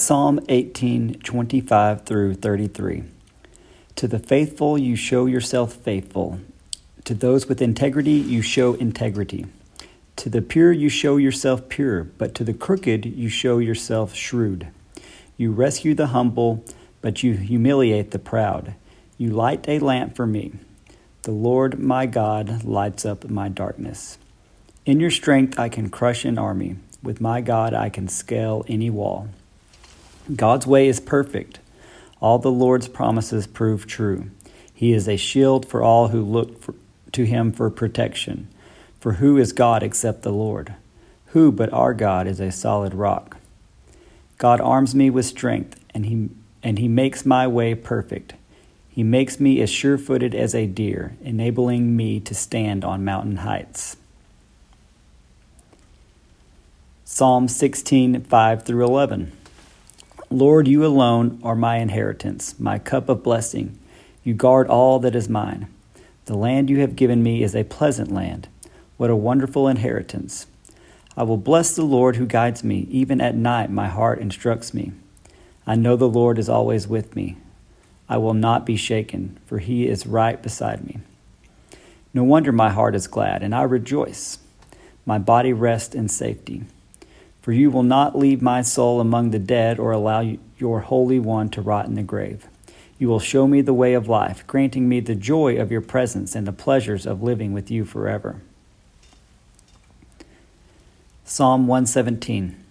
Psalm 18, 25 through 33. To the faithful you show yourself faithful. To those with integrity you show integrity. To the pure you show yourself pure, but to the crooked you show yourself shrewd. You rescue the humble, but you humiliate the proud. You light a lamp for me. The Lord my God lights up my darkness. In your strength I can crush an army. With my God I can scale any wall. God's way is perfect. All the Lord's promises prove true. He is a shield for all who look for, to him for protection. For who is God except the Lord? Who but our God is a solid rock? God arms me with strength, and he, and he makes my way perfect. He makes me as sure footed as a deer, enabling me to stand on mountain heights. Psalm 16, 5 through 11. Lord, you alone are my inheritance, my cup of blessing. You guard all that is mine. The land you have given me is a pleasant land. What a wonderful inheritance. I will bless the Lord who guides me. Even at night, my heart instructs me. I know the Lord is always with me. I will not be shaken, for he is right beside me. No wonder my heart is glad, and I rejoice. My body rests in safety. For you will not leave my soul among the dead or allow your Holy One to rot in the grave. You will show me the way of life, granting me the joy of your presence and the pleasures of living with you forever. Psalm 117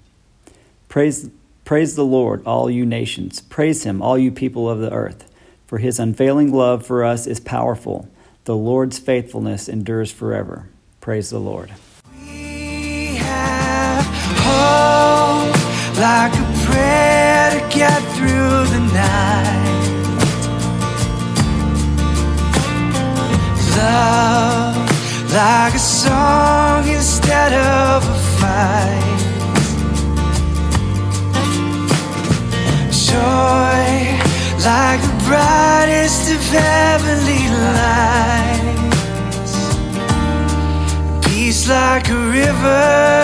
Praise, praise the Lord, all you nations. Praise him, all you people of the earth. For his unfailing love for us is powerful. The Lord's faithfulness endures forever. Praise the Lord like a song instead of a fight. Joy like the brightest of heavenly lights. Peace like a river